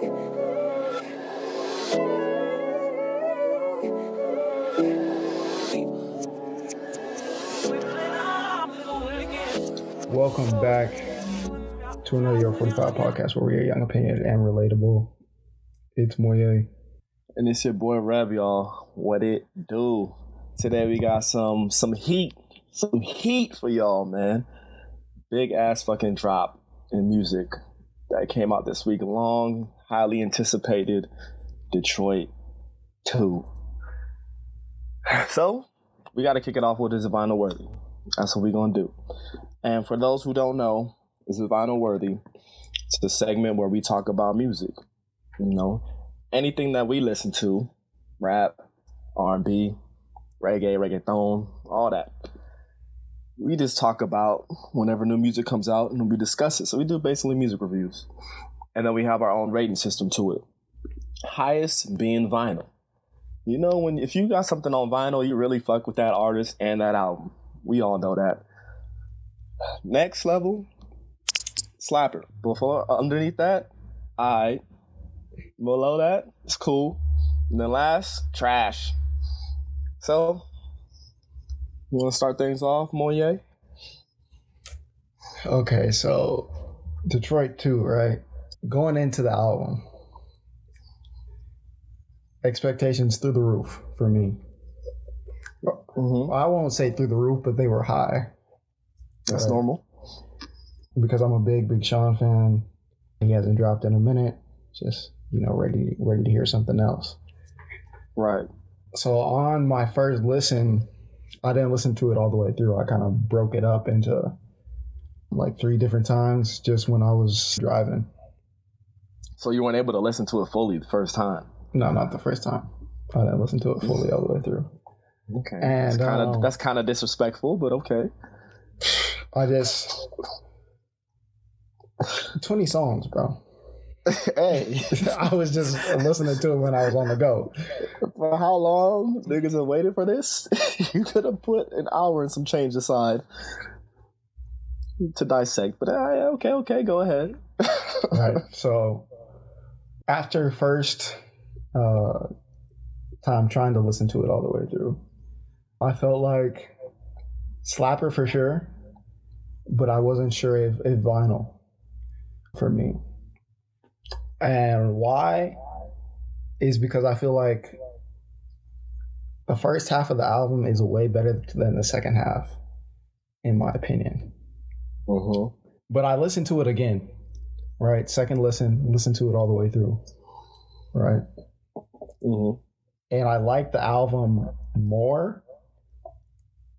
Welcome back to another Year 45 podcast where we are young, opinionated, and relatable. It's Moye. And it's your boy Rev, y'all. What it do? Today we got some some heat, some heat for y'all, man. Big ass fucking drop in music that came out this week. Long, highly anticipated Detroit 2. So, we got to kick it off with Vinyl Worthy. That's what we're going to do. And for those who don't know, Vinyl Worthy. It's the segment where we talk about music. You know, anything that we listen to, rap, R&B, reggae, reggaeton, all that. We just talk about whenever new music comes out and we discuss it. So we do basically music reviews. And then we have our own rating system to it. Highest being vinyl. You know, when if you got something on vinyl, you really fuck with that artist and that album. We all know that. Next level, slapper. Before underneath that, I below that, it's cool. And then last, trash. So, you want to start things off, Moye? Okay, so Detroit 2, right? Going into the album, expectations through the roof for me. Mm-hmm. I won't say through the roof, but they were high That's Right. normal. because I'm a big, big Sean fan. He hasn't dropped in a minute. Just you know, ready, ready to hear something else. Right. So on my first listen, I didn't listen to it all the way through. I kind of broke it up into like three different times just when I was driving. So you weren't able to listen to it fully the first time. No, not the first time. I didn't listen to it fully all the way through. Okay. And, that's kind of um, that's kind of disrespectful, but okay. I just 20 songs, bro. hey, I was just listening to it when I was on the go. for how long niggas have waited for this? you could have put an hour and some change aside to dissect. But uh, okay, okay, go ahead. right. So after first uh, time trying to listen to it all the way through, I felt like slapper for sure, but I wasn't sure if, if vinyl for me. And why is because I feel like the first half of the album is way better than the second half, in my opinion Mm-hmm. but I listened to it again, right? Second listen, listen to it all the way through, right? Mm-hmm. And I like the album more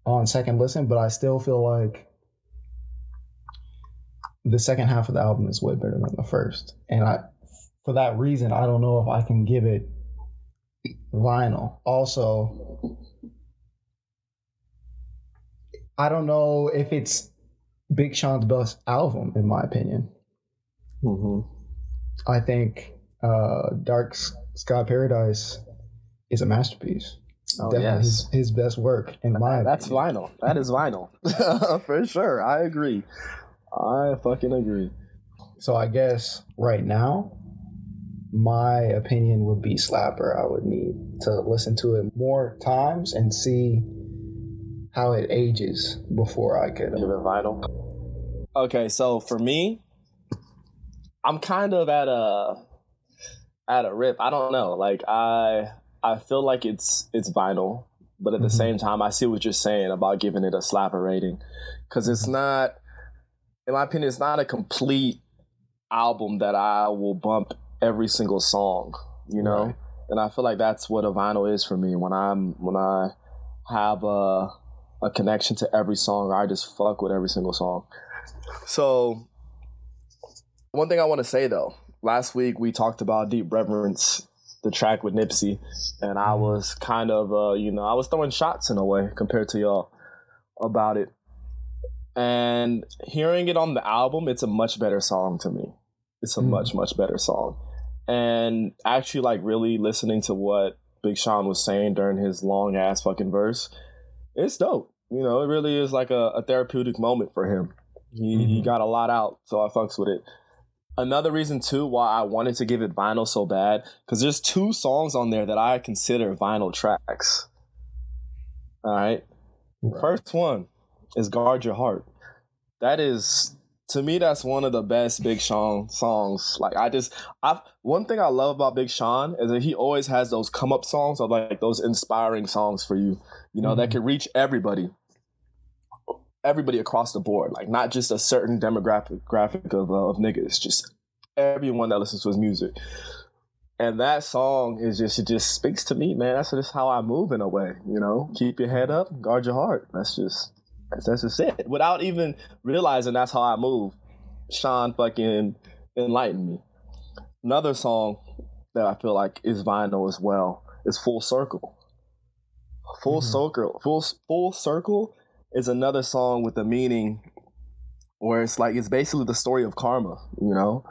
on second listen, but I still feel like the second half of the album is way better than the first. And I, for that reason, I don't know if I can give it vinyl. Also, I don't know if it's Big Sean's best album, in my opinion. Mm-hmm. I think uh, Dark Sky Paradise is a masterpiece. Oh, Definitely yes. his, his best work, in my That's opinion. vinyl. That is vinyl. For sure. I agree. I fucking agree. So I guess right now, my opinion would be Slapper. I would need to listen to it more times and see how it ages before I could. Give it vinyl. Okay, so for me, I'm kind of at a at a rip. I don't know. Like I I feel like it's it's vinyl, but at the Mhm. same time, I see what you're saying about giving it a slapper rating because it's not, in my opinion, it's not a complete album that I will bump every single song. You know, Right. and I feel like that's what a vinyl is for me. When I'm when I have a a connection to every song, I just fuck with every single song. So, one thing I want to say though, last week we talked about Deep Reverence, the track with Nipsey, and I was kind of, uh, you know, I was throwing shots in a way compared to y'all about it. And hearing it on the album, it's a much better song to me. It's a Mm. much, much better song. And actually, like, really listening to what Big Sean was saying during his long ass fucking verse, it's dope. You know, it really is like a, a therapeutic moment for him. He, he Mhm. got a lot out, so I fucks with it. Another reason too why I wanted to give it vinyl so bad because there's two songs on there that I consider vinyl tracks. All right. Right. First one is Guard Your Heart. That is to me that's one of the best Big Sean songs. Like I just I one thing I love about Big Sean is that he always has those come up songs or like those inspiring songs for you, you know, that Mhm. can reach everybody. Everybody across the board, like not just a certain demographic graphic of, uh, of niggas, just everyone that listens to his music. And that song is just it just speaks to me, man. That's just how I move in a way, you know. Keep your head up, guard your heart. That's just that's, that's just it. Without even realizing that's how I move, Sean fucking enlightened me. Another song that I feel like is vinyl as well is Full Circle. Full Mhm. Circle, Full Full Circle is another song with a meaning where it's like it's basically the story of karma, you know,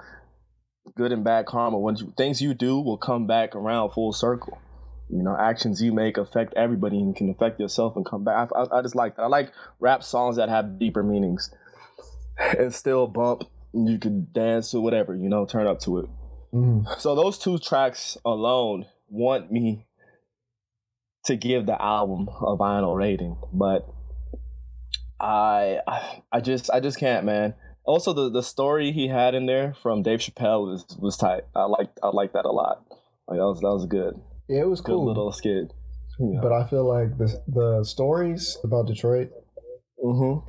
good and bad karma. When you, things you do will come back around full circle. You know, actions you make affect everybody and can affect yourself and come back. I, I, I just like that. I like rap songs that have deeper meanings and still bump. and You can dance to whatever, you know, turn up to it. Mhm. So those two tracks alone want me to give the album a vinyl rating, but I I just I just can't, man. Also, the the story he had in there from Dave Chappelle was was tight. I like I like that a lot. Like that was that was good, Yeah, it was good cool. little skit. Yeah. But I feel like the the stories about Detroit mm-hmm.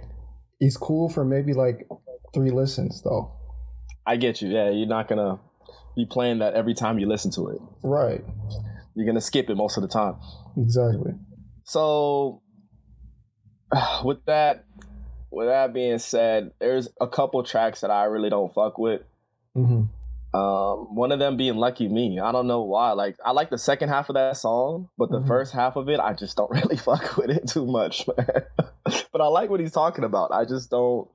is cool for maybe like three listens though. I get you. Yeah, you're not gonna be playing that every time you listen to it. Right. You're gonna skip it most of the time. Exactly. So with that with that being said, there's a couple tracks that I really don't fuck with. hmm Um, one of them being "Lucky Me." I don't know why. Like, I like the second half of that song, but the Mhm. first half of it, I just don't really fuck with it too much, man. but I like what he's talking about. I just don't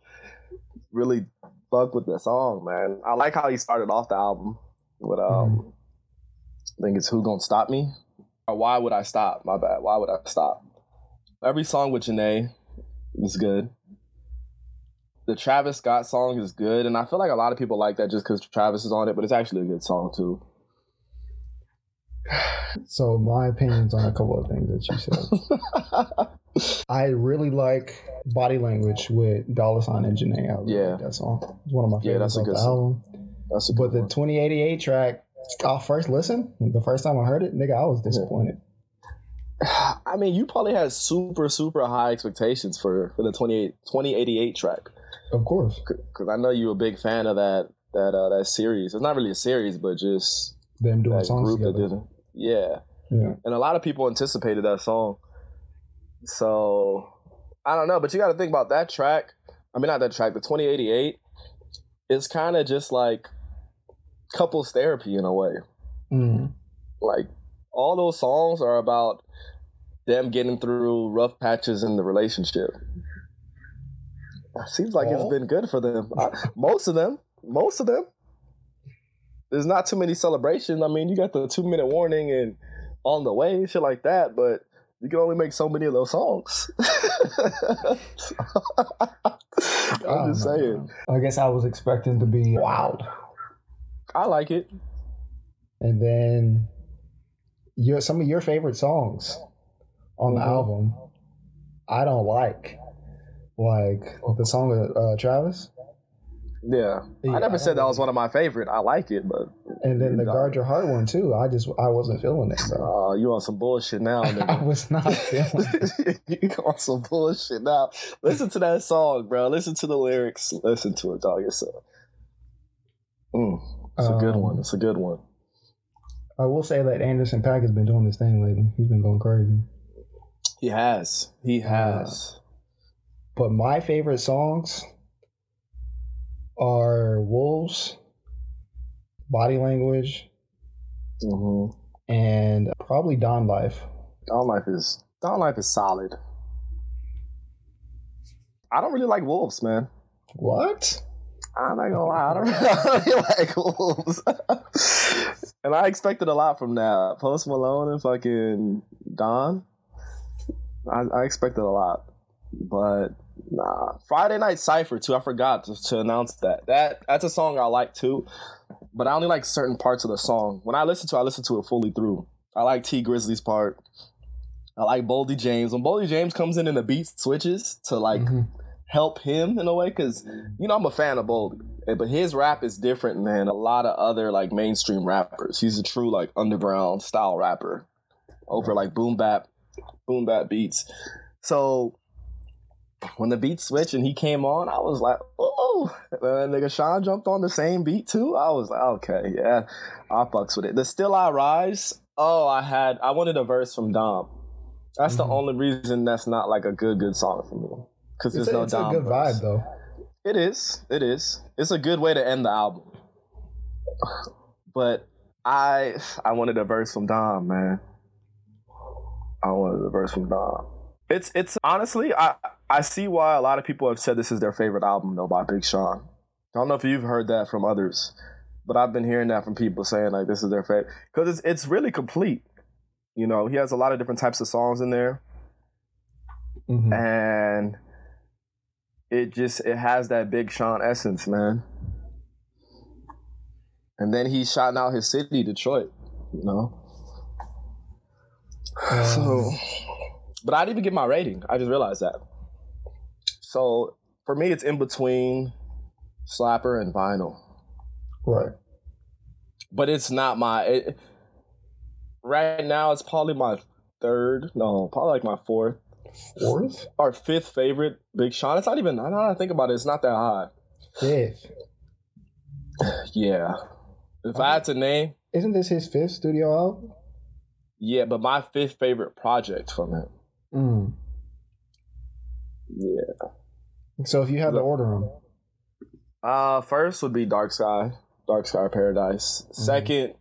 really fuck with the song, man. I like how he started off the album with um, I think it's "Who Gonna Stop Me." Or why would I stop? My bad. Why would I stop? Every song with Jhené is good. The Travis Scott song is good, and I feel like a lot of people like that just because Travis is on it, but it's actually a good song too. So my opinions on a couple of things that you said. I really like body language with Dollar Sign and Jhené. I really Yeah. like that song. It's one of my Yeah, favorites that's a good the album. That's a But good the 2088 track, off first listen, the first time I heard it, nigga, I was disappointed. I mean, you probably had super, super high expectations for, for the 28, 2088 track Of course, because I know you're a big fan of that that uh, that series. It's not really a series, but just them doing that songs group that together. did it. Yeah. Yeah. and a lot of people anticipated that song. So I don't know, but you got to think about that track. I mean, not that track. The 2088 is kind of just like couples therapy in a way. Mm. Like all those songs are about them getting through rough patches in the relationship. Seems like it's oh. been good for them. I- most of them. Most of them. There's not too many celebrations. I mean, you got the two minute warning and on the way, shit like that, but you can only make so many of those songs. I I'm just saying. I guess I was expecting to be wild, I like it. and then your some of your favorite songs on the Mhm. album, I don't like. Like the song with uh, Travis, Yeah. Yeah, I never I said that was one of my favorite. I like it, but and then the Guard Your Heart one too. I just I wasn't feeling it, bro. uh, you on some bullshit now, I was not feeling it. you on some bullshit now. Listen to that song, bro. Listen to the lyrics. Listen to it, dog. It's a, mm, it's a good Um, one. It's a good one. I will say that Anderson .Paak has been doing this thing lately. He's been going crazy. He has. He has. But my favorite songs are Wolves, Body Language, hmm and probably Don Life. Don life is down life is solid. I don't really like wolves, man. What? I'm not gonna lie, I don't really like wolves. and I expected a lot from that. Post Malone and fucking Don. I, I expected a lot. But Nah, Friday Night Cipher too. I forgot to, to announce that. That that's a song I like too, but I only like certain parts of the song. When I listen to, it, I listen to it fully through. I like Tee Grizzley's part. I like Boldy James. When Boldy James comes in and the beat switches to like Mhm. help him in a way, because you know I'm a fan of Boldy, but his rap is different than a lot of other like mainstream rappers. He's a true like underground style rapper over like boom bap, boom bap beats. So when the beat switched and he came on, I was like, oh, and nigga Sean jumped on the same beat too. I was like, okay, yeah, I fucks with it. The Still I Rise. Oh, I had I wanted a verse from Dom. That's Mhm. the only reason that's not like a good good song for me because It's, there's a, no it's a Dom. good verse. vibe though. It is. It is. It's a good way to end the album. But I I wanted a verse from Dom, man. I wanted a verse from Dom. It's it's honestly I I see why a lot of people have said this is their favorite album though by Big Sean. I don't know if you've heard that from others, but I've been hearing that from people saying like this is their favorite because it's it's really complete. You know, he has a lot of different types of songs in there Mhm. and it just it has that big Sean essence, man. And then he's shouting out his city, Detroit. You know. So, um, but I didn't even get my rating. I just realized that. So for me, it's in between Slapper and Vinyl, right. but it's not my. It, right now, it's probably my third. No, probably like my fourth Fourth, or fifth favorite Big Sean. It's not even. I don't think about it. It's not that high. fifth. Yeah. If I had to name, Isn't this his fifth studio album? Yeah, but my fifth favorite project from him. Mm. Yeah. So if you had to order them, Uh, first would be Dark Sky, Dark Sky Paradise. Mm-hmm. Second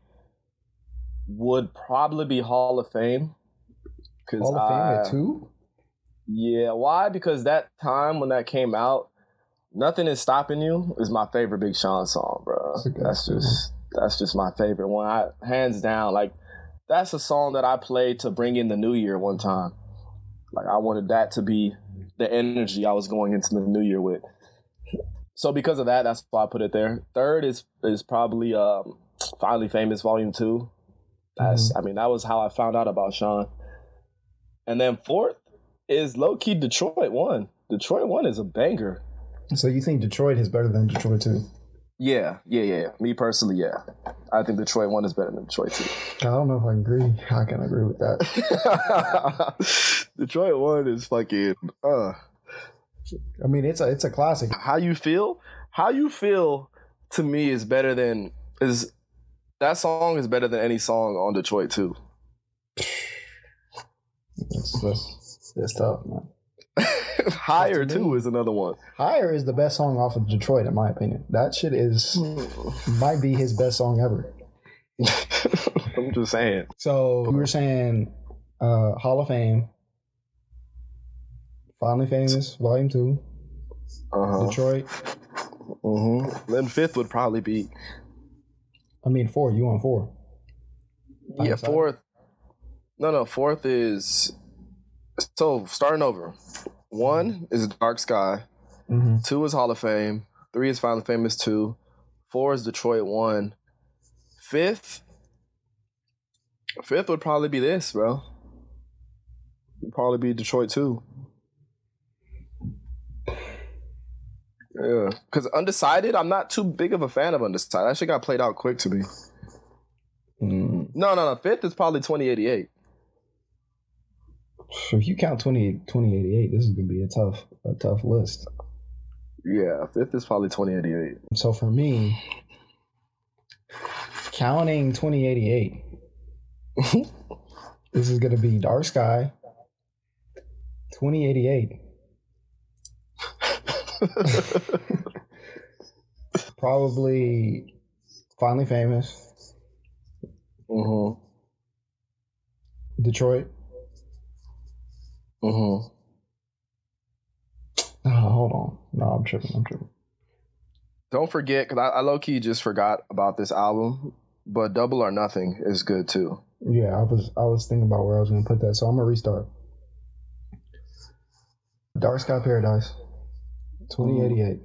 would probably be Hall of Fame. Cause Hall of Fame I, at two. Yeah, why? Because that time when that came out, Nothing is stopping you is my favorite Big Sean song, bro. That's That's just that's just my favorite one. I hands down. Like that's a song that I played to bring in the new year one time. Like I wanted that to be the energy I was going into the new year with. So because of that, that's why I put it there. Third is is probably um Finally Famous Volume Two. That's I mean, that was how I found out about Sean. And then fourth is low key Detroit one. Detroit one is a banger. So you think Detroit is better than Detroit two? Yeah, yeah, yeah. Me personally, yeah. I think Detroit one is better than Detroit two. I don't know if I agree. I can agree with that. Detroit one is fucking uh I mean, it's a it's a classic. how you feel? How you feel to me is better than is that song is better than any song on Detroit two. It's, that's, that's tough, man. Higher to too is another one. Higher is the best song off of Detroit, in my opinion. That shit is might be his best song ever. I'm just saying. So you were saying uh, Hall of Fame, Finally Famous, Volume Two, Uh-huh. Detroit. hmm Then fifth would probably be I mean, four. You on four? yeah. Fourth. No, no. Fourth is so starting over. One is Dark Sky. Mm-hmm. Two is Hall of Fame. Three is Finally Famous two. Four is Detroit one. Fifth. Fifth would probably be this, bro. Would probably be Detroit two. Yeah, because undecided, I'm not too big of a fan of undecided. That shit got played out quick to me. Mm. No, no, no. Fifth is probably 2088. So if you count 20, 2088, this is gonna be a tough a tough list. Yeah, fifth is probably 2088. So for me, counting 2088, this is gonna be Dark Sky, 2088, probably Finally Famous, mm-hmm. Detroit. Mm-hmm. Oh, hold on, no, I'm tripping. I'm tripping. Don't forget, because I, I low key just forgot about this album, but Double or Nothing is good too. Yeah, I was I was thinking about where I was gonna put that, so I'm gonna restart. Dark Sky Paradise, 2088.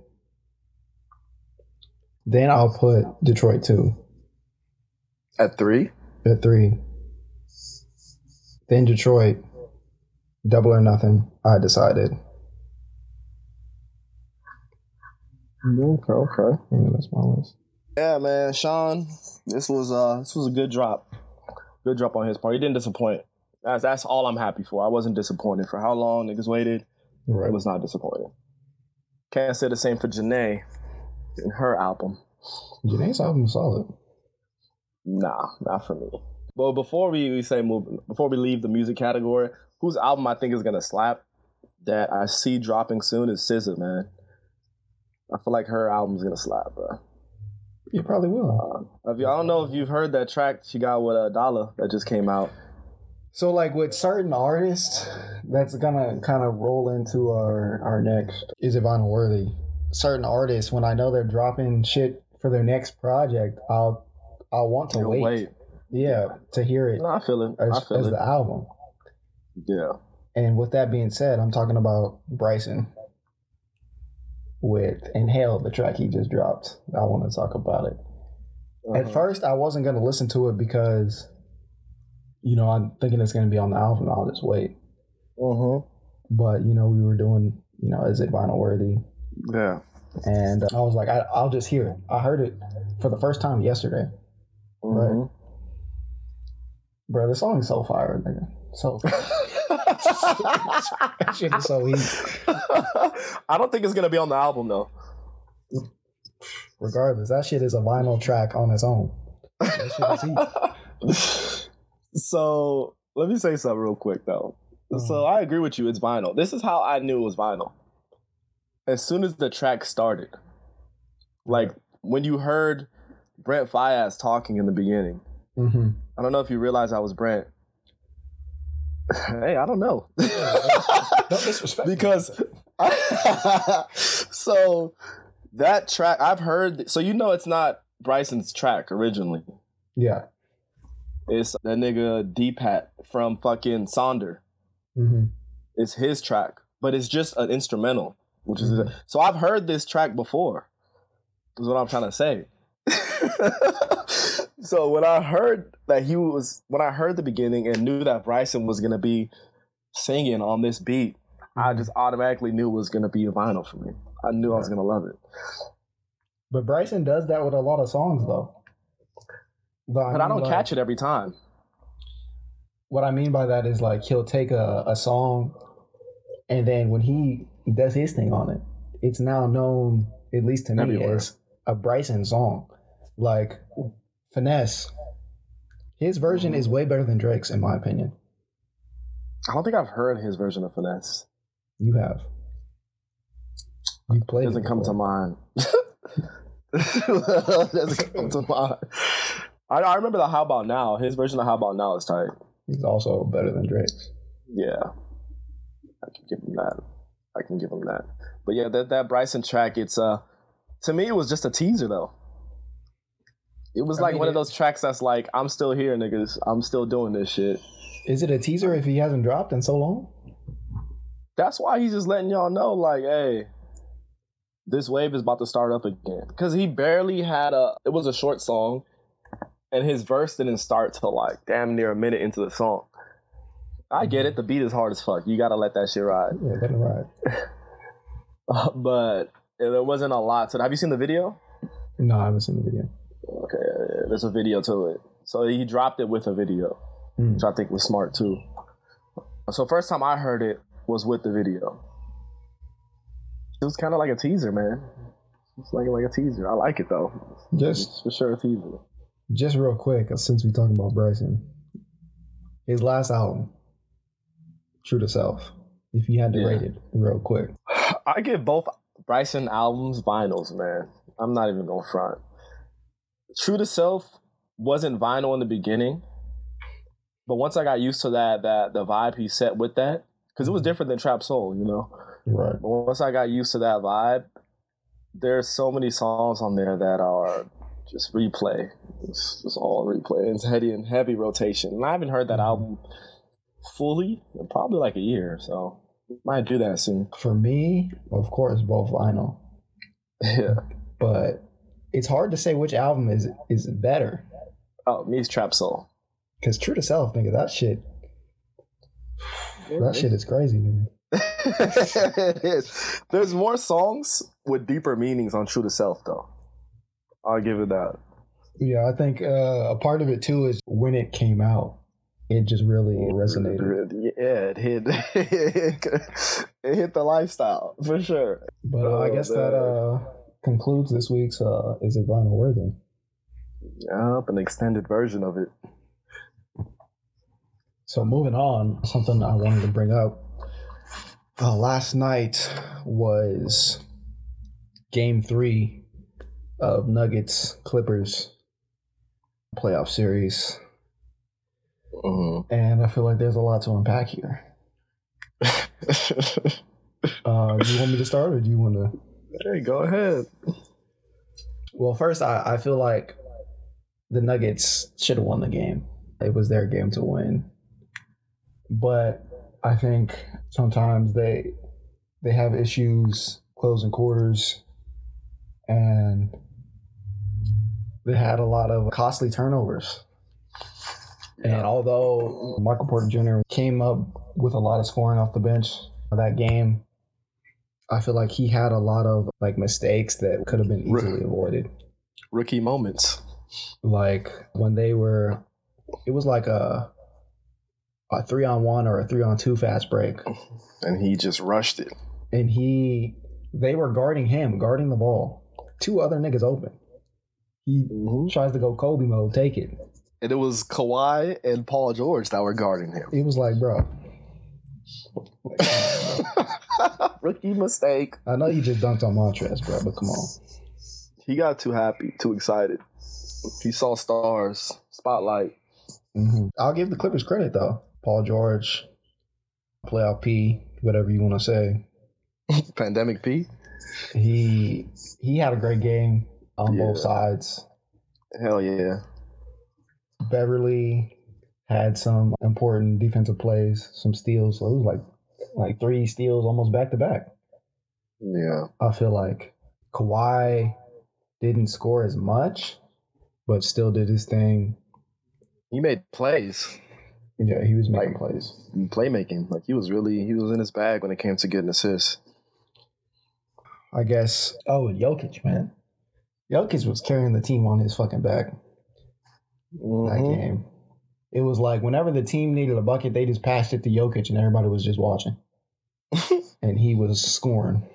Then I'll put Detroit 2 At three? at 3. Then Detroit, Double or Nothing, I decided. Okay, okay. Yeah, that's my list. Yeah, man, Sean, this was uh this was a good drop. Good drop on his part. He didn't disappoint. That's that's all I'm happy for. I wasn't disappointed for how long niggas waited. Right. I was not disappointed. Can't say the same for Jhené and her album. Jhené's album is solid. Nah, not for me. But before we, we say move, before we leave the music category, whose album I think is gonna slap that I see dropping soon is SZA, man. I feel like her album's gonna slap, bro. You probably will. Uh, if you, I don't know if you've heard that track she got with a dollar that just came out. So, like with certain artists, that's gonna kind of roll into our our next. Is it vinyl worthy? Certain artists, when I know they're dropping shit for their next project, I'll I'll want to wait. wait. Yeah, to hear it No, I feel it. I as, feel as it. the album. Yeah. And with that being said, I'm talking about Bryson with Inhale, the track he just dropped. I want to talk about it. At Uh-huh. first, I wasn't going to listen to it because, you know, I'm thinking it's going to be on the album. I'll just wait. Mhm. But, you know, we were doing, you know, is it vinyl worthy? Yeah. And I was like, I, I'll just hear it. I heard it for the first time yesterday. Mhm. Bro, the song is so fire, nigga. So shit is so easy. I don't think it's gonna be on the album though. Regardless, that shit is a vinyl track on its own. That shit is so let me say something real quick though. So I agree with you. It's vinyl. This is how I knew it was vinyl. As soon as the track started, like when you heard Brent Faiyaz talking in the beginning, Mm-hmm. I don't know if you realized I was Brent. Hey, I don't know. Don't disrespect because so that track I've heard. So you know it's not Bryson's track originally. Yeah. It's that nigga Dpat from fucking Sonder. Mm-hmm. It's his track, but it's just an instrumental, which is Mhm. so I've heard this track before. Is what I'm trying to say. so when I heard that he was, when I heard the beginning and knew that Bryson was gonna be singing on this beat, I mm-hmm. just automatically knew it was gonna be a vinyl for me. I knew I was gonna love it. But Bryson does that with a lot of songs, though. But I mean, don't like, catch it every time. What I mean by that is like he'll take a, a song, and then when he does his thing on it, it's now known, at least to me, Everywhere. as a Bryson song. Like Finesse, his version is way better than Drake's, in my opinion. I don't think I've heard his version of finesse. You have. You played doesn't it come to mind. doesn't come to mind. I, I remember the How About Now. His version of How About Now is tight. He's also better than Drake's. Yeah, I can give him that. I can give him that. But yeah, that that Bryson track, it's uh, to me it was just a teaser though. It was I like mean, one of those tracks that's like, I'm still here, niggas. I'm still doing this shit. Is it a teaser if he hasn't dropped in so long? That's why he's just letting y'all know, like, hey, this wave is about to start up again. Because he barely had a. It was a short song, and his verse didn't start till like damn near a minute into the song. I get it. The beat is hard as fuck. You gotta let that shit ride. Yeah, let it ride. but there wasn't a lot to. Have you seen the video? No, I haven't seen the video. Okay, there's a video to it. So he dropped it with a video, Hmm. which I think was smart too. So first time I heard it was with the video. It was kind of like a teaser, man. It's like like a teaser. I like it though. Just It's for sure a teaser. just real quick, since we talking about Bryson, his last album, True to Self. If you had to Yeah. rate it real quick, I give both Bryson albums vinyls, man. I'm not even gonna front. True to Self wasn't vinyl in the beginning, but once I got used to that, that the vibe he set with that, because it was mm-hmm. different than Trap Soul, you know. right? But once I got used to that vibe, there's so many songs on there that are just replay. It's just all replay. It's heavy and heavy rotation. And I haven't heard that mm-hmm. album fully in probably like a year. So Might do that soon. For me, of course, both vinyl. Yeah. But it's hard to say which album is is better. Oh, me's Trap Soul. Cause True to Self, nigga, that shit, that shit is crazy, nigga. it is. There's more songs with deeper meanings on True to Self, though. I'll give it that. Yeah, I think uh, a part of it too is when it came out, it just really resonated. Yeah, it hit. it hit the lifestyle for sure. But uh, I Oh, guess that uh, concludes this week's uh, Is It Vinyl Worthy? Yep, an extended version of it. So moving on, something I wanted to bring up. Uh, last night was game three of Nuggets Clippers playoff series. Mhm. And I feel like there's a lot to unpack here. Uh, do you want me to start or do you want to? Hey, go ahead. Well, first, I, I feel like the Nuggets should have won the game. It was their game to win. But I think sometimes they they have issues closing quarters and they had a lot of costly turnovers. And although Michael Porter Jr. came up with a lot of scoring off the bench that game, I feel like he had a lot of like mistakes that could have been easily avoided. Rookie moments. Like when they were, it was like a a three on one or a three on two fast break, And he just rushed it. and he they were guarding him, guarding the ball. Two other niggas open. He Mhm. tries to go Kobe mode, take it. And it was Kawhi and Paul George that were guarding him. It was like, bro, Rookie mistake. I know you just dunked on Montrez, bro, but come on. He got too happy, too excited. He saw stars, spotlight. hmm I'll give the Clippers credit though. Paul George, playoff P, whatever you want to say. Pandemic P. He he had a great game on Yeah. both sides. Hell yeah. Beverley had some important defensive plays, some steals. So it was like like three steals almost back to back. Yeah. I feel like Kawhi didn't score as much, but still did his thing. He made plays. Yeah, he was making Like- plays. Playmaking. Like he was really he was in his bag when it came to getting assists. I guess. Oh, and Jokic, man. Jokic was carrying the team on his fucking back that Mhm. game. It was like whenever the team needed a bucket, they just passed it to Jokic and everybody was just watching. and he was scoring.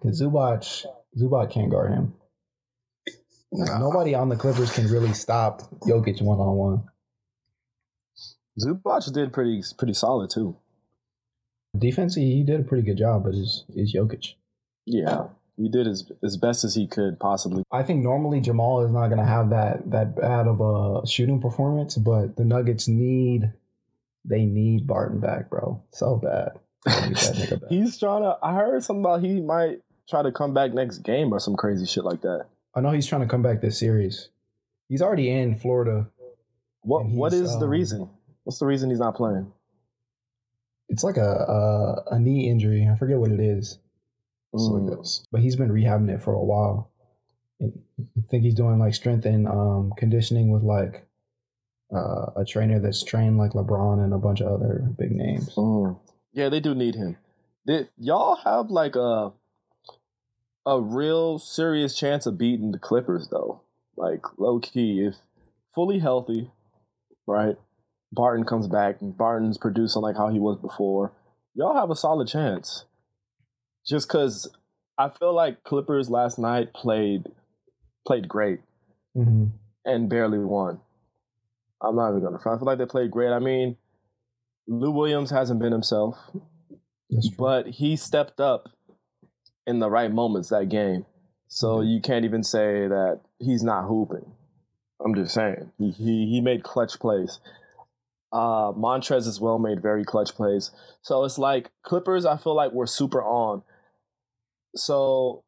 Because Zubac, Zubac can't guard him. Nah. Nobody on the Clippers can really stop Jokic one on one. Zubac did pretty pretty solid too. Defense, he he did a pretty good job, but is is Jokic. Yeah. He did as as best as he could possibly. I think normally Jamal is not going to have that that bad of a shooting performance, but the Nuggets need they need Barton back, bro, so bad. They need that nigga back. He's trying to I heard something about he might try to come back next game or some crazy shit like that. I know he's trying to come back this series. He's already in Florida. What what is the um, reason? What's the reason he's not playing? It's like a a, a knee injury. I forget what it is. So Mm. it. But he's been rehabbing it for a while. And I think he's doing like strength and um, conditioning with like uh, a trainer that's trained like LeBron and a bunch of other big names. Mm. Yeah, they do need him. Did y'all have like a a real serious chance of beating the Clippers though? Like low key, if fully healthy, right? Barton comes back and Barton's producing like how he was before. Y'all have a solid chance. Just because I feel like Clippers last night played played great hmm and barely won. I'm not even gonna front. I feel like they played great. I mean, Lou Williams hasn't been himself, but he stepped up in the right moments that game. So you can't even say that he's not hooping. I'm just saying he he, he made clutch plays. Uh, Montrez as well made very clutch plays. So it's like Clippers. I feel like we're super on. So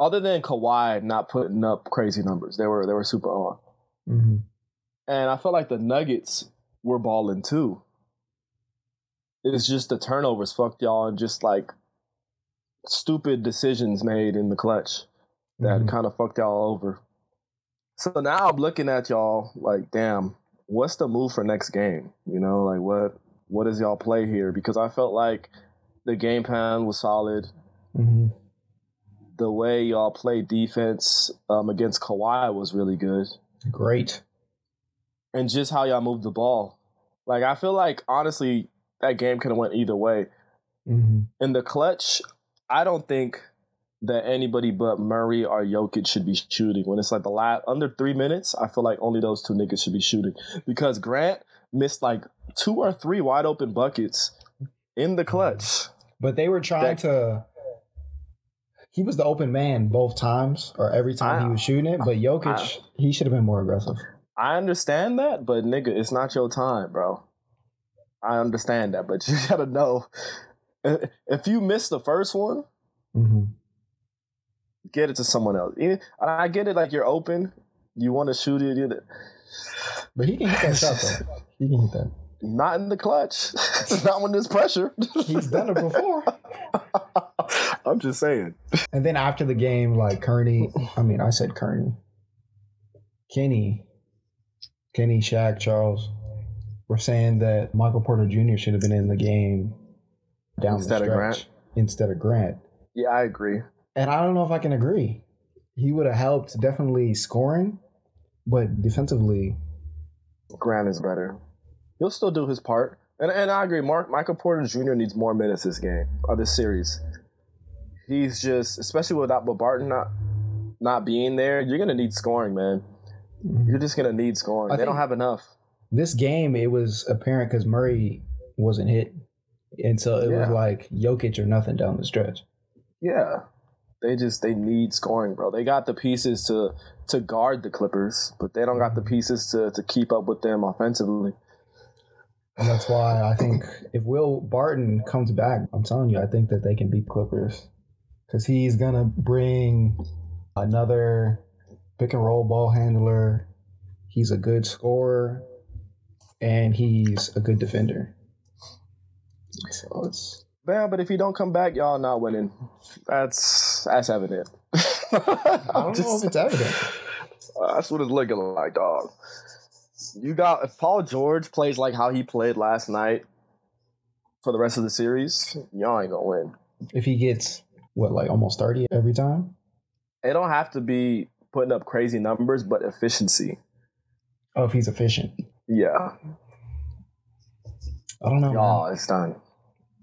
other than Kawhi not putting up crazy numbers, they were they were super on. hmm And I felt like the Nuggets were balling too. it's just the turnovers fucked y'all and just like stupid decisions made in the clutch that Mhm. kind of fucked y'all over. So now I'm looking at y'all like, damn, what's the move for next game? You know, like what what does y'all play here? Because I felt like the game plan was solid. Mhm. The way y'all played defense um, against Kawhi was really good. Great. and just how y'all moved the ball. Like I feel like honestly that game could have went either way. hmm In the clutch, I don't think that anybody but Murray or Jokic should be shooting. When it's like the last under three minutes, I feel like only those two niggas should be shooting because Grant missed like two or three wide open buckets in the clutch. But they were trying That- to. He was the open man both times, or every time he was shooting it. But Jokic, he should have been more aggressive. I understand that, but nigga, it's not your time, bro. I understand that, but you gotta know if you miss the first one, hmm get it to someone else. I get it, like you're open, you want to shoot it, you- But he can hit that shot though. He can hit that. not in the clutch, not when there's pressure. He's done it before. I'm just saying. And then after the game, like Kearney, I mean, I said Kearney, Kenny, Kenny, Shaq, Charles, were saying that Michael Porter Jr. should have been in the game down Instead the of stretch Grant? instead of Grant. Yeah, I agree. And I don't know if I can agree. He would have helped definitely scoring, but defensively, Grant is better. He'll still do his part, and and I agree. Mark Michael Porter Jr. needs more minutes this game or this series. He's just, especially without with Barton not not being there, you're gonna need scoring, man. Mm-hmm. You're just gonna need scoring. I they don't have enough. this game it was apparent because Murray wasn't hit, and so it was like Jokic or nothing down the stretch. Yeah. They just they need scoring, bro. They got the pieces to to guard the Clippers, but they don't got the mm-hmm. pieces to to keep up with them offensively. And that's why I think if Will Barton comes back, I'm telling you, I think that they can beat Clippers because he's gonna bring another pick and roll ball handler. He's a good scorer, and he's a good defender. So it's Yeah, but if you don't come back, y'all not winning. That's that's evident. I don't know if it's evident. That's what it's looking like, dog. You got if Paul George plays like how he played last night for the rest of the series, y'all ain't gonna win. If he gets what like almost thirty every time, It don't have to be putting up crazy numbers, but efficiency. oh, if he's efficient, Yeah, I don't know. man. y'all, it's done.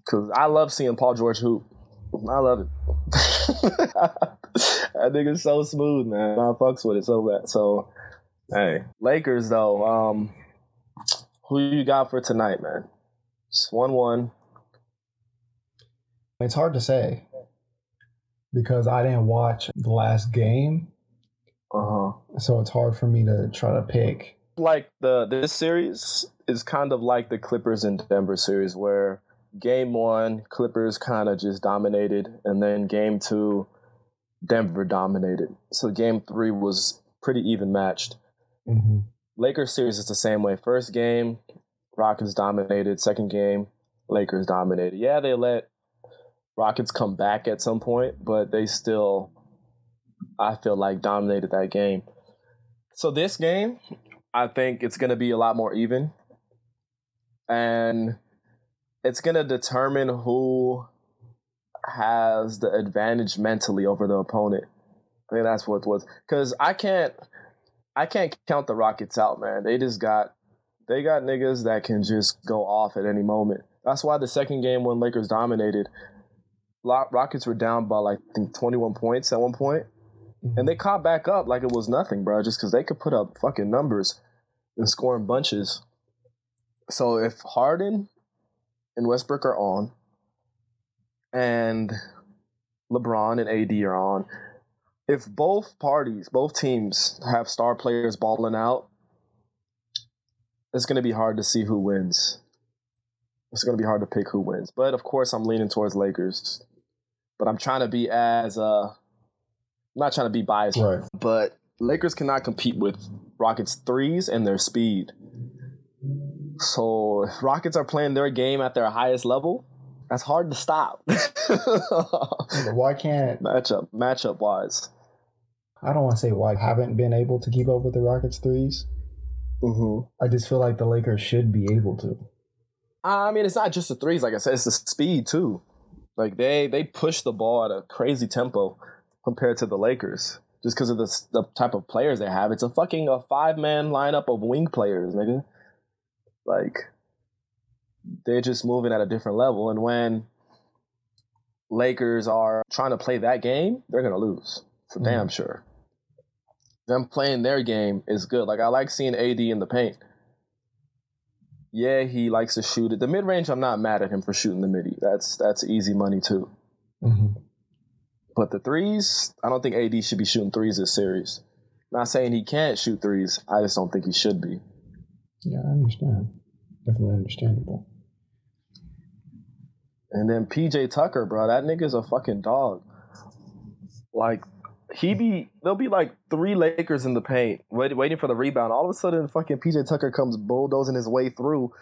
Cause I love seeing Paul George hoop. I love it. that nigga's so smooth, man. I fucks with it so bad. So, hey, Lakers though. Um, who you got for tonight, man? It's one one. It's hard to say because I didn't watch the last game, Uh huh. so it's hard for me to try to pick. Like the this series is kind of like the Clippers and Denver series, where game one Clippers kind of just dominated, and then game two Denver dominated. So game three was pretty even matched. hmm Lakers series is the same way. First game, Rockets dominated. Second game, Lakers dominated. Yeah, they let Rockets come back at some point, but they still, I feel like, dominated that game. So this game, I think it's going to be a lot more even. And it's going to determine who has the advantage mentally over the opponent. I think that's what it was. Because I can't. I can't count the Rockets out, man. They just got they got niggas that can just go off at any moment. That's why the second game when Lakers dominated, Rockets were down by like I think 21 points at one point, and they mm-hmm. caught back up like it was nothing, bro. Just because they could put up fucking numbers and score in bunches. So if Harden and Westbrook are on, and LeBron and AD are on, if both parties, both teams have star players balling out, it's going to be hard to see who wins. It's going to be hard to pick who wins. But of course, I'm leaning towards Lakers. But I'm trying to be as uh, I'm not trying to be biased, Right. but Lakers cannot compete with Rockets threes and their speed. So if Rockets are playing their game at their highest level, that's hard to stop. Why can't matchup matchup wise? I don't want to say why I haven't been able to keep up with the Rockets 3s Mm-hmm. I just feel like the Lakers should be able to. I mean, it's not just the threes. Like I said, it's the speed too. Like they they push the ball at a crazy tempo compared to the Lakers, just because of the the type of players they have. It's a fucking a five man lineup of wing players, nigga. Like they're just moving at a different level, and when Lakers are trying to play that game, they're gonna lose for Mhm. damn sure. Them playing their game is good. Like I like seeing AD in the paint. Yeah, he likes to shoot it. The mid range, I'm not mad at him for shooting the midi. That's that's easy money too. Mm-hmm. But the threes, I don't think AD should be shooting threes this series. Not saying he can't shoot threes. I just don't think he should be. Yeah, I understand. Definitely understandable. And then PJ Tucker, bro, that nigga's a fucking dog. Like he be there'll be like three Lakers in the paint, wait, waiting for the rebound. All of a sudden, fucking PJ Tucker comes bulldozing his way through,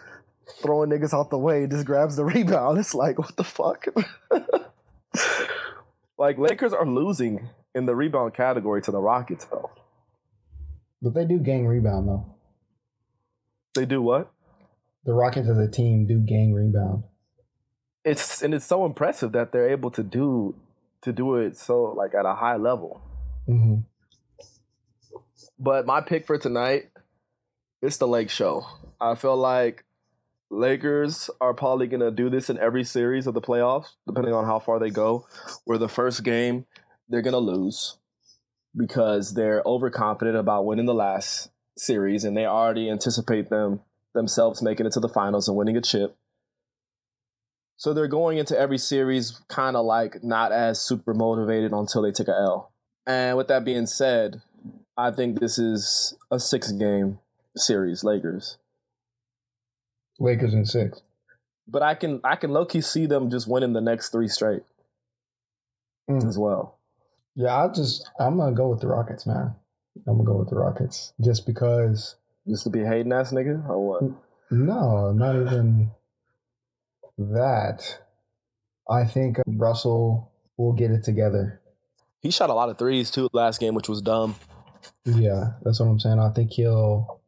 throwing niggas out the way, just grabs the rebound. It's like, what the fuck? like Lakers are losing in the rebound category to the Rockets, though. But they do gang rebound though. They do what? The Rockets as a team do gang rebound. It's and it's so impressive that they're able to do to do it so like at a high level. Mm-hmm. But my pick for tonight, it's the Lake Show. I feel like Lakers are probably gonna do this in every series of the playoffs, depending on how far they go. Where the first game they're gonna lose because they're overconfident about winning the last series, and they already anticipate them themselves making it to the finals and winning a chip. So they're going into every series kind of like not as super motivated until they take a L. And with that being said, I think this is a six game series, Lakers. Lakers in six. But I can I can low key see them just winning the next three straight Mm. as well. Yeah, I just I'm gonna go with the Rockets, man. I'm gonna go with the Rockets just because. Just to be hating ass nigga or what? No, not even that. I think uh, Russell will get it together. He shot a lot of threes too last game, which was dumb. Yeah, that's what I'm saying. I think he'll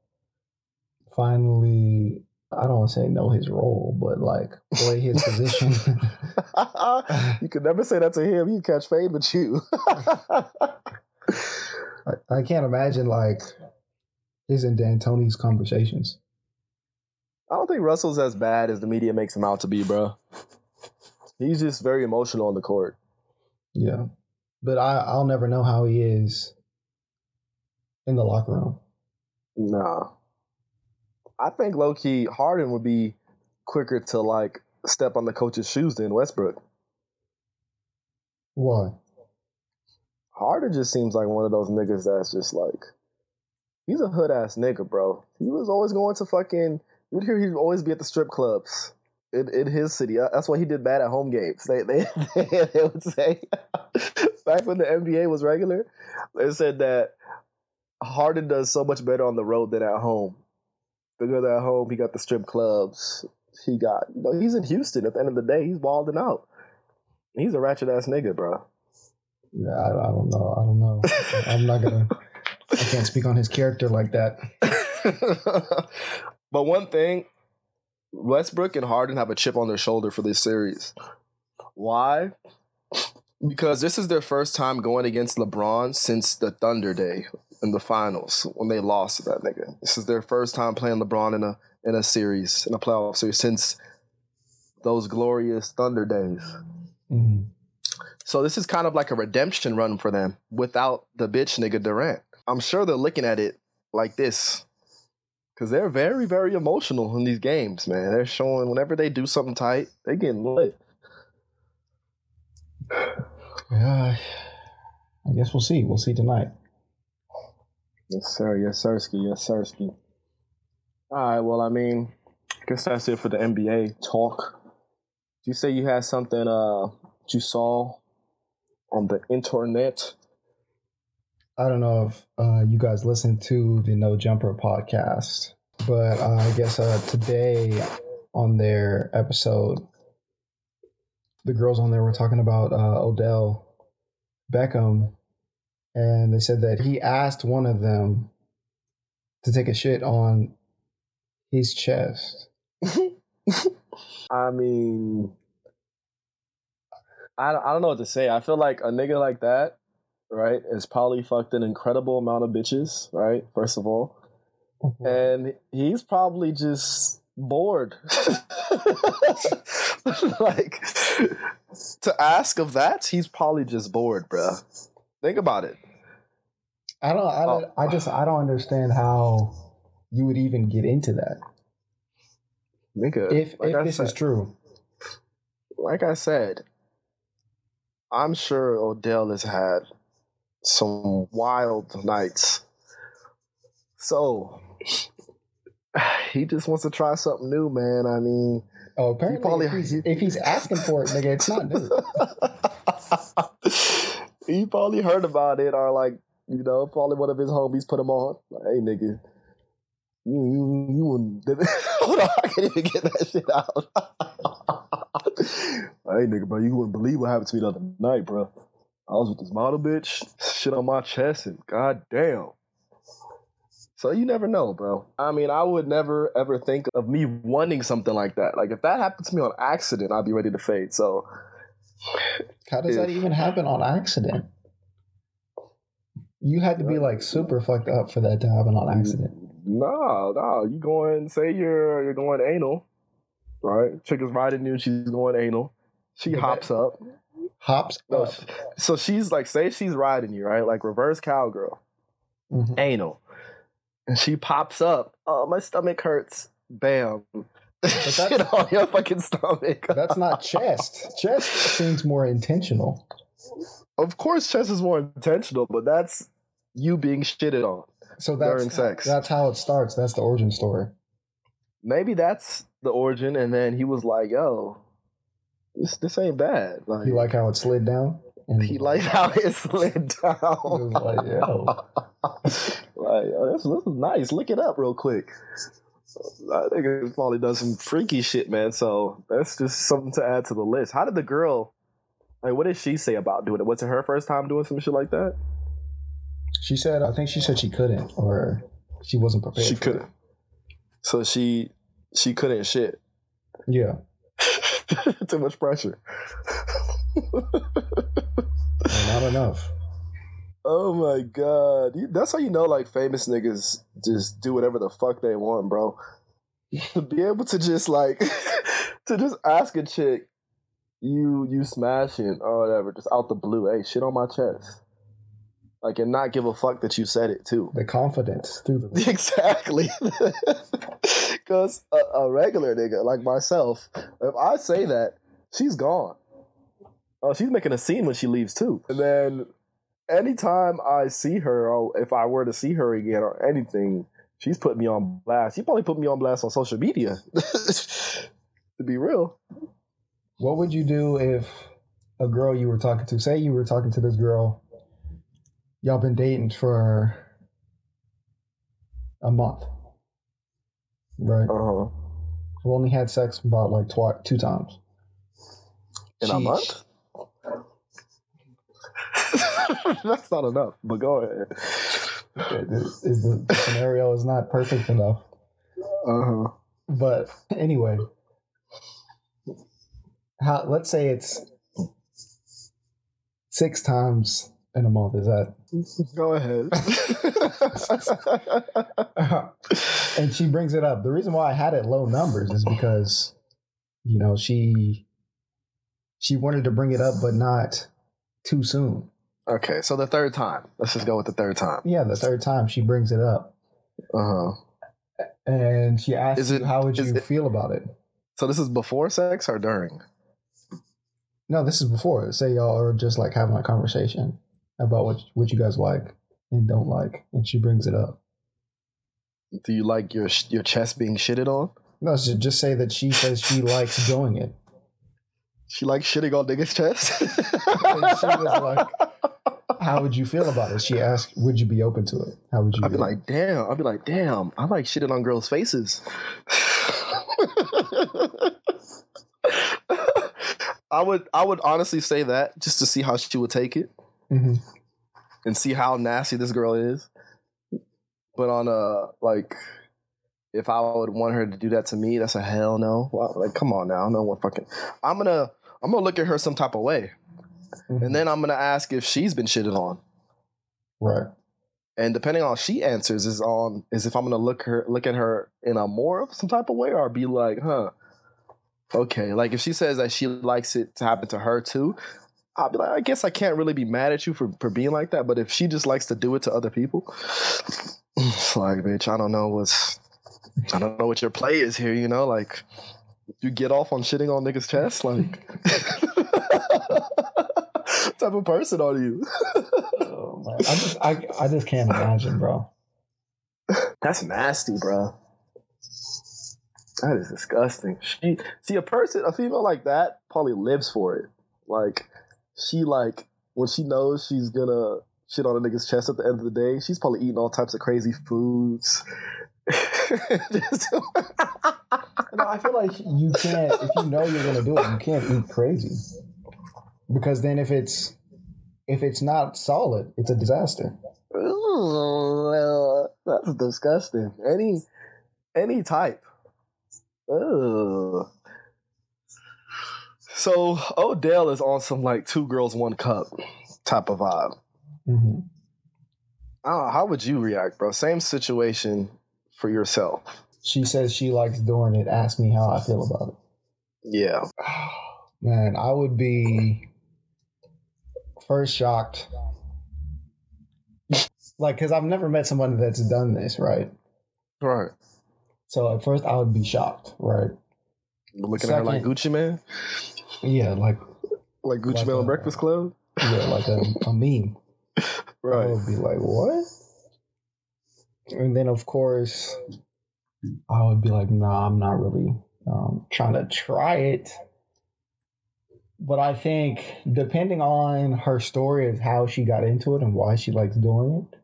finally. I don't want to say know his role, but like play his position. you could never say that to him. He'd catch fade with you. I, I can't imagine like his and D'Antoni's conversations. I don't think Russell's as bad as the media makes him out to be, bro. He's just very emotional on the court. Yeah, but I I'll never know how he is in the locker room. Nah. I think low key Harden would be quicker to like step on the coach's shoes than Westbrook. Why? Harden just seems like one of those niggas that's just like he's a hood ass nigga, bro. He was always going to fucking you'd hear he'd always be at the strip clubs in, in his city. Uh, That's why he did bad at home games. They they they, they would say back when the NBA was regular, they said that Harden does so much better on the road than at home. Because at home he got the strip clubs. He got you know, he's in Houston at the end of the day, he's balding out. He's a ratchet ass nigga, bro. Yeah, I, I don't know. I don't know. I'm not gonna. I can't speak on his character like that. but one thing, Westbrook and Harden have a chip on their shoulder for this series. Why? Because this is their first time going against LeBron since the Thunder Day in the finals when they lost to that nigga. This is their first time playing LeBron in a in a series in a playoff series since those glorious Thunder days. Mhm. So this is kind of like a redemption run for them without the bitch nigga Durant. I'm sure they're looking at it like this. Cause they're very, very emotional in these games, man. They're showing whenever they do something tight, they getting lit. Yeah, I guess we'll see. We'll see tonight. Yes, sir. Yes, sirski. Yes, sirski. All right. Well, I mean, I guess that's it for the NBA talk. Did you say you had something uh that you saw on the internet? I don't know if uh, you guys listened to the No Jumper podcast But uh, I guess uh, today on their episode, the girls on there were talking about uh, Odell Beckham, and they said that he asked one of them to take a shit on his chest. I mean, I, I don't know what to say. I feel like a nigga like that, right, is probably fucked an incredible amount of bitches, right? First of all. Mm-hmm. And he's probably just bored. like, to ask of that, he's probably just bored, bruh. Think about it. I don't. I, don't, I just. I don't understand how you would even get into that. Nigga, If like if I this said- is true, like I said, I'm sure Odell has had some wild nights. So he just wants to try something new, man. I mean, oh, apparently, probably- if, he's, if he's asking for it, nigga, it's not new. he probably heard about it or like, you know, probably one of his homies put him on. Like, hey nigga. You, you, you wouldn't. Hold on, I can't even get that shit out. hey, nigga, bro, you wouldn't believe what happened to me the other night, bro. I was with this model bitch, shit on my chest, and goddamn. So you never know, bro. I mean, I would never ever think of me wanting something like that. Like if that happened to me on accident, I'd be ready to fade. So How does that even happen on accident? You had to be like super fucked up for that to happen on accident. No, no. You going? Say you're you're going anal, right? Chick is riding you. She's going anal. She hops up. Hops No, up. so she's like, say she's riding you, right? Like reverse cowgirl, Mhm. anal, and she pops up. Oh, my stomach hurts. Bam. that's- Shit on your fucking stomach. That's not chest. Chest seems more intentional. of course, chest is more intentional, but that's you being shitted on. So that's During sex. That's how it starts. That's the origin story. Maybe that's the origin, and then he was like, "Yo, this this ain't bad." Like, You like how it slid down? And He liked how it slid down. was like, yo. like, oh, this, this is nice. Look it up real quick. I think it's probably done some freaky shit, man. So that's just something to add to the list. How did the girl? Like, what did she say about doing it? Was it her first time doing some shit like that? She said, I think she said she couldn't, or she wasn't prepared. she couldn't. So she she couldn't shit. Yeah, Too much pressure. not enough. Oh my god. That's how you know like famous niggas just do whatever the fuck they want, bro. to be able to just like to just ask a chick you you smashing or whatever, just out the blue, hey, shit on my chest. Like and not give a fuck that you said it too. The confidence through the Exactly. Cause a, a regular nigga like myself, if I say that, she's gone. Oh, she's making a scene when she leaves too. And then anytime I see her, or if I were to see her again or anything, she's put me on blast. She probably put me on blast on social media. to be real. What would you do if a girl you were talking to, say you were talking to this girl, y'all been dating for a month, right? Uh-huh. Who only had sex about like twi- two times. In a month? That's not enough, but go ahead. Is is the scenario is not perfect enough, Uh-huh. but anyway, how? Let's say it's six times in a month. Is that? Go ahead. and she brings it up. The reason why I had it low numbers is because, you know, she she wanted to bring it up, but not too soon. okay, so the third time. Let's just go with the third time. Yeah, the third time she brings it up, Uh-huh. and she asks Is it- you, "How would you it- feel about it?" So this is before sex or during? No, this is before. Say y'all are just like having a conversation about what what you guys like and don't like, and she brings it up. Do you like your your chest being shitted on? No, so just say that she says she likes doing it. She likes shitting on niggas' chest. And she was like, how would you feel about it? She asked, "Would you be open to it?" How would you? I'd be like, damn. I'd be like, damn. I like shitting on girls' faces. I would, I would honestly say that just to see how she would take it Mhm. and see how nasty this girl is. But on a like, if I would want her to do that to me, that's a hell no. Well, like, come on now, no one fucking. I'm gonna, I'm gonna look at her some type of way, Mhm. and then I'm gonna ask if she's been shitted on. right. and depending on she answers is on is if I'm gonna look her look at her in a more of some type of way or be like, huh, okay. Like if she says that she likes it to happen to her too, I'll be like, I guess I can't really be mad at you for for being like that. But if she just likes to do it to other people, it's like, bitch, I don't know what's I don't know what your play is here. You know, like you get off on shitting on niggas' chest, like. what type of person are you? Oh, man. I just, I, I just can't imagine, bro. That's nasty, bro. That is disgusting. She see a person, a female like that probably lives for it. Like she like when she knows she's gonna shit on a nigga's chest at the end of the day, she's probably eating all types of crazy foods. No, I feel like you can't. If you know you're gonna do it, you can't eat crazy. Because then, if it's if it's not solid, it's a disaster. Ooh, that's disgusting. Any any type. Ugh. So Odell is on some like two girls one cup type of vibe. hmm I don't know, how would you react, bro? Same situation for yourself. She says she likes doing it. Ask me how I feel about it. Yeah. Man, I would be first shocked. Like, because I've never met somebody that's done this, right? Right. So at first, I would be shocked, right? Looking at her like Gucci Mane, Yeah, like like Gucci Like Mane on Breakfast Club. yeah, like a, a meme. Right. I would be like, what? And then, of course, I would be like, nah, I'm not really um, trying to try it. But I think depending on her story of how she got into it and why she likes doing it,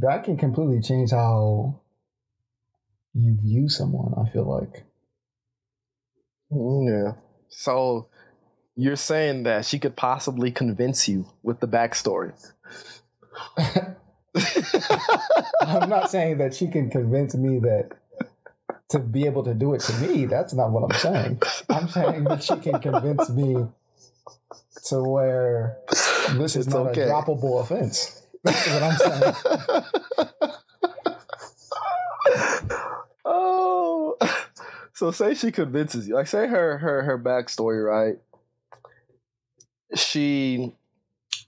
that can completely change how you view someone. I feel like. Mm, Yeah. So you're saying that she could possibly convince you with the backstory. I'm not saying that she can convince me that to be able to do it to me. That's not what I'm saying. I'm saying that she can convince me to where this is It's not okay. a droppable offense. That's what I'm saying. so say she convinces you. Like, say her her her backstory, right? She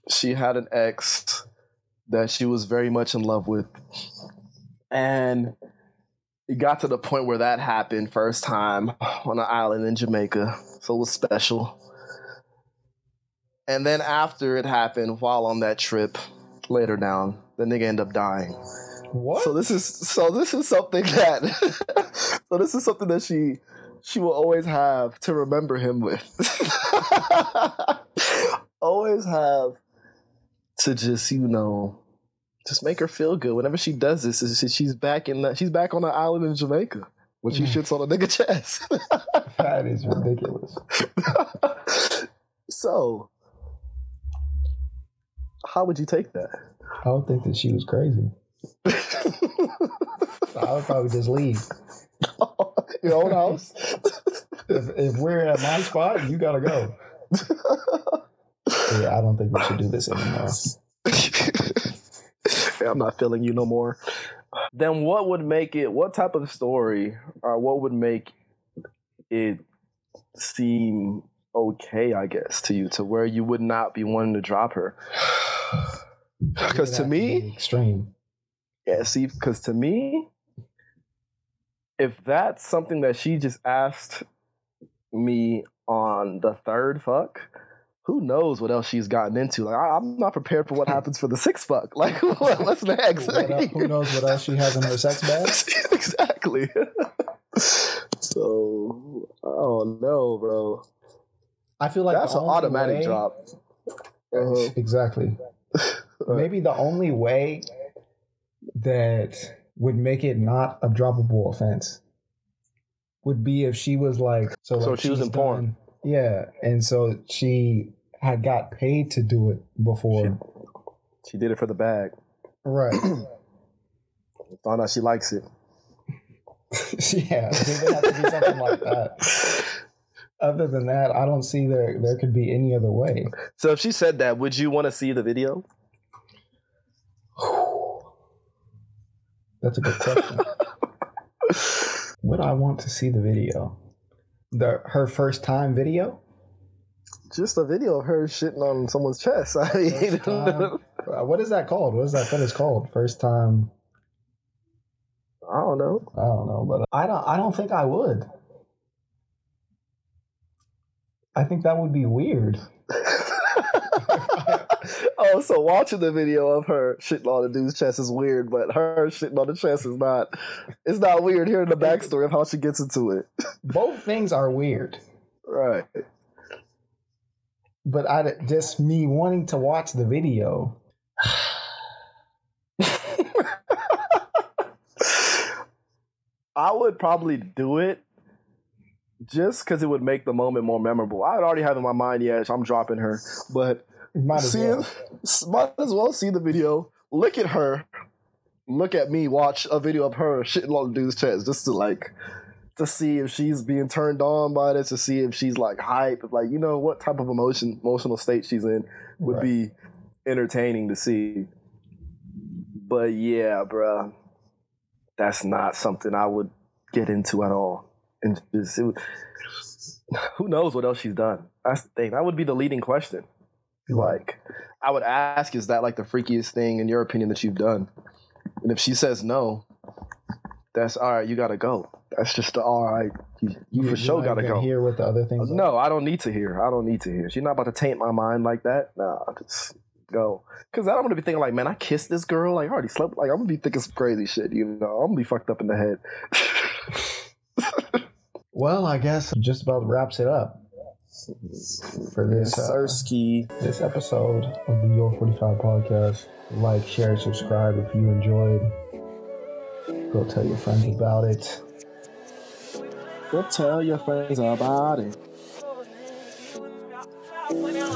she had an ex that she was very much in love with, and it got to the point where that happened first time on an island in Jamaica, so it was special. And then after it happened, while on that trip, later down, the nigga ended up dying. What? So this is so this is something that so this is something that she she will always have to remember him with. always have to just you know just make her feel good whenever she does this. is She's back in the, she's back on the island in Jamaica when she mm. shits on a nigga chest. that is ridiculous. so how would you take that? I would think that she was crazy. I would probably just leave. Your own house? If, if we're at my spot, you gotta go. Yeah, I don't think we should do this anymore. I'm not feeling you no more. Then what would make it? What type of story, or what would make it seem okay? I guess to you, to where you would not be wanting to drop her. Because to It would have me, extreme. Yeah, see, because to me, if that's something that she just asked me on the third fuck, who knows what else she's gotten into? Like, I, I'm not prepared for what happens for the sixth fuck. Like, what, what's next? What who knows what else she has in her sex bag? exactly. so, oh no, bro. I feel like That's an automatic way- drop. Uh-huh. Exactly. maybe the only way that would make it not a droppable offense would be if she was like so. So like she was in porn. Yeah, and so she had got paid to do it before. She did it for the bag. right. Found out she likes it. yeah, it would have to be something like that. Other than that, I don't see there there could be any other way. So if she said that, would you want to see the video? That's a good question. Would I want to see the video? The her first time video? Just a video of her shitting on someone's chest. I mean, time? Uh, what is that called? What is that fetish called? First time? I don't know. I don't know, but I don't. I don't think I would. I think that would be weird. Oh, so watching the video of her shitting on the dude's chest is weird, but her shitting on the chest is not. It's not weird hearing the backstory of how she gets into it. Both things are weird, Right. but I just me wanting to watch the video. I would probably do it just because it would make the moment more memorable. I already have in my mind, yeah, I'm dropping her, but Might as see, well. might as well see the video. Look at her. Look at me. Watch a video of her shitting on the dude's chest, just to like, to see if she's being turned on by this, to see if she's like hype, like you know what type of emotion, emotional state she's in would Right. be entertaining to see. But yeah, bruh, that's not something I would get into at all. And just it would, who knows what else she's done? That's the thing. That would be the leading question. Like, I would ask, is that like the freakiest thing in your opinion that you've done? And if she says no, that's all right. You gotta go. That's just the all right. You, you, for sure gotta go. Hear what the other things. are? No, I don't need to hear. I don't need to hear. She's not about to taint my mind like that. Nah, just go. Cause I'm gonna be thinking like, man, I kissed this girl. Like, I already slept. Like, I'm gonna be thinking some crazy shit. You know, I'm gonna be fucked up in the head. Well, I guess just about wraps it up for this uh, this episode of the Your 45 podcast. Like, share, subscribe if you enjoyed. Go tell your friends about it. Go tell your friends about it. When I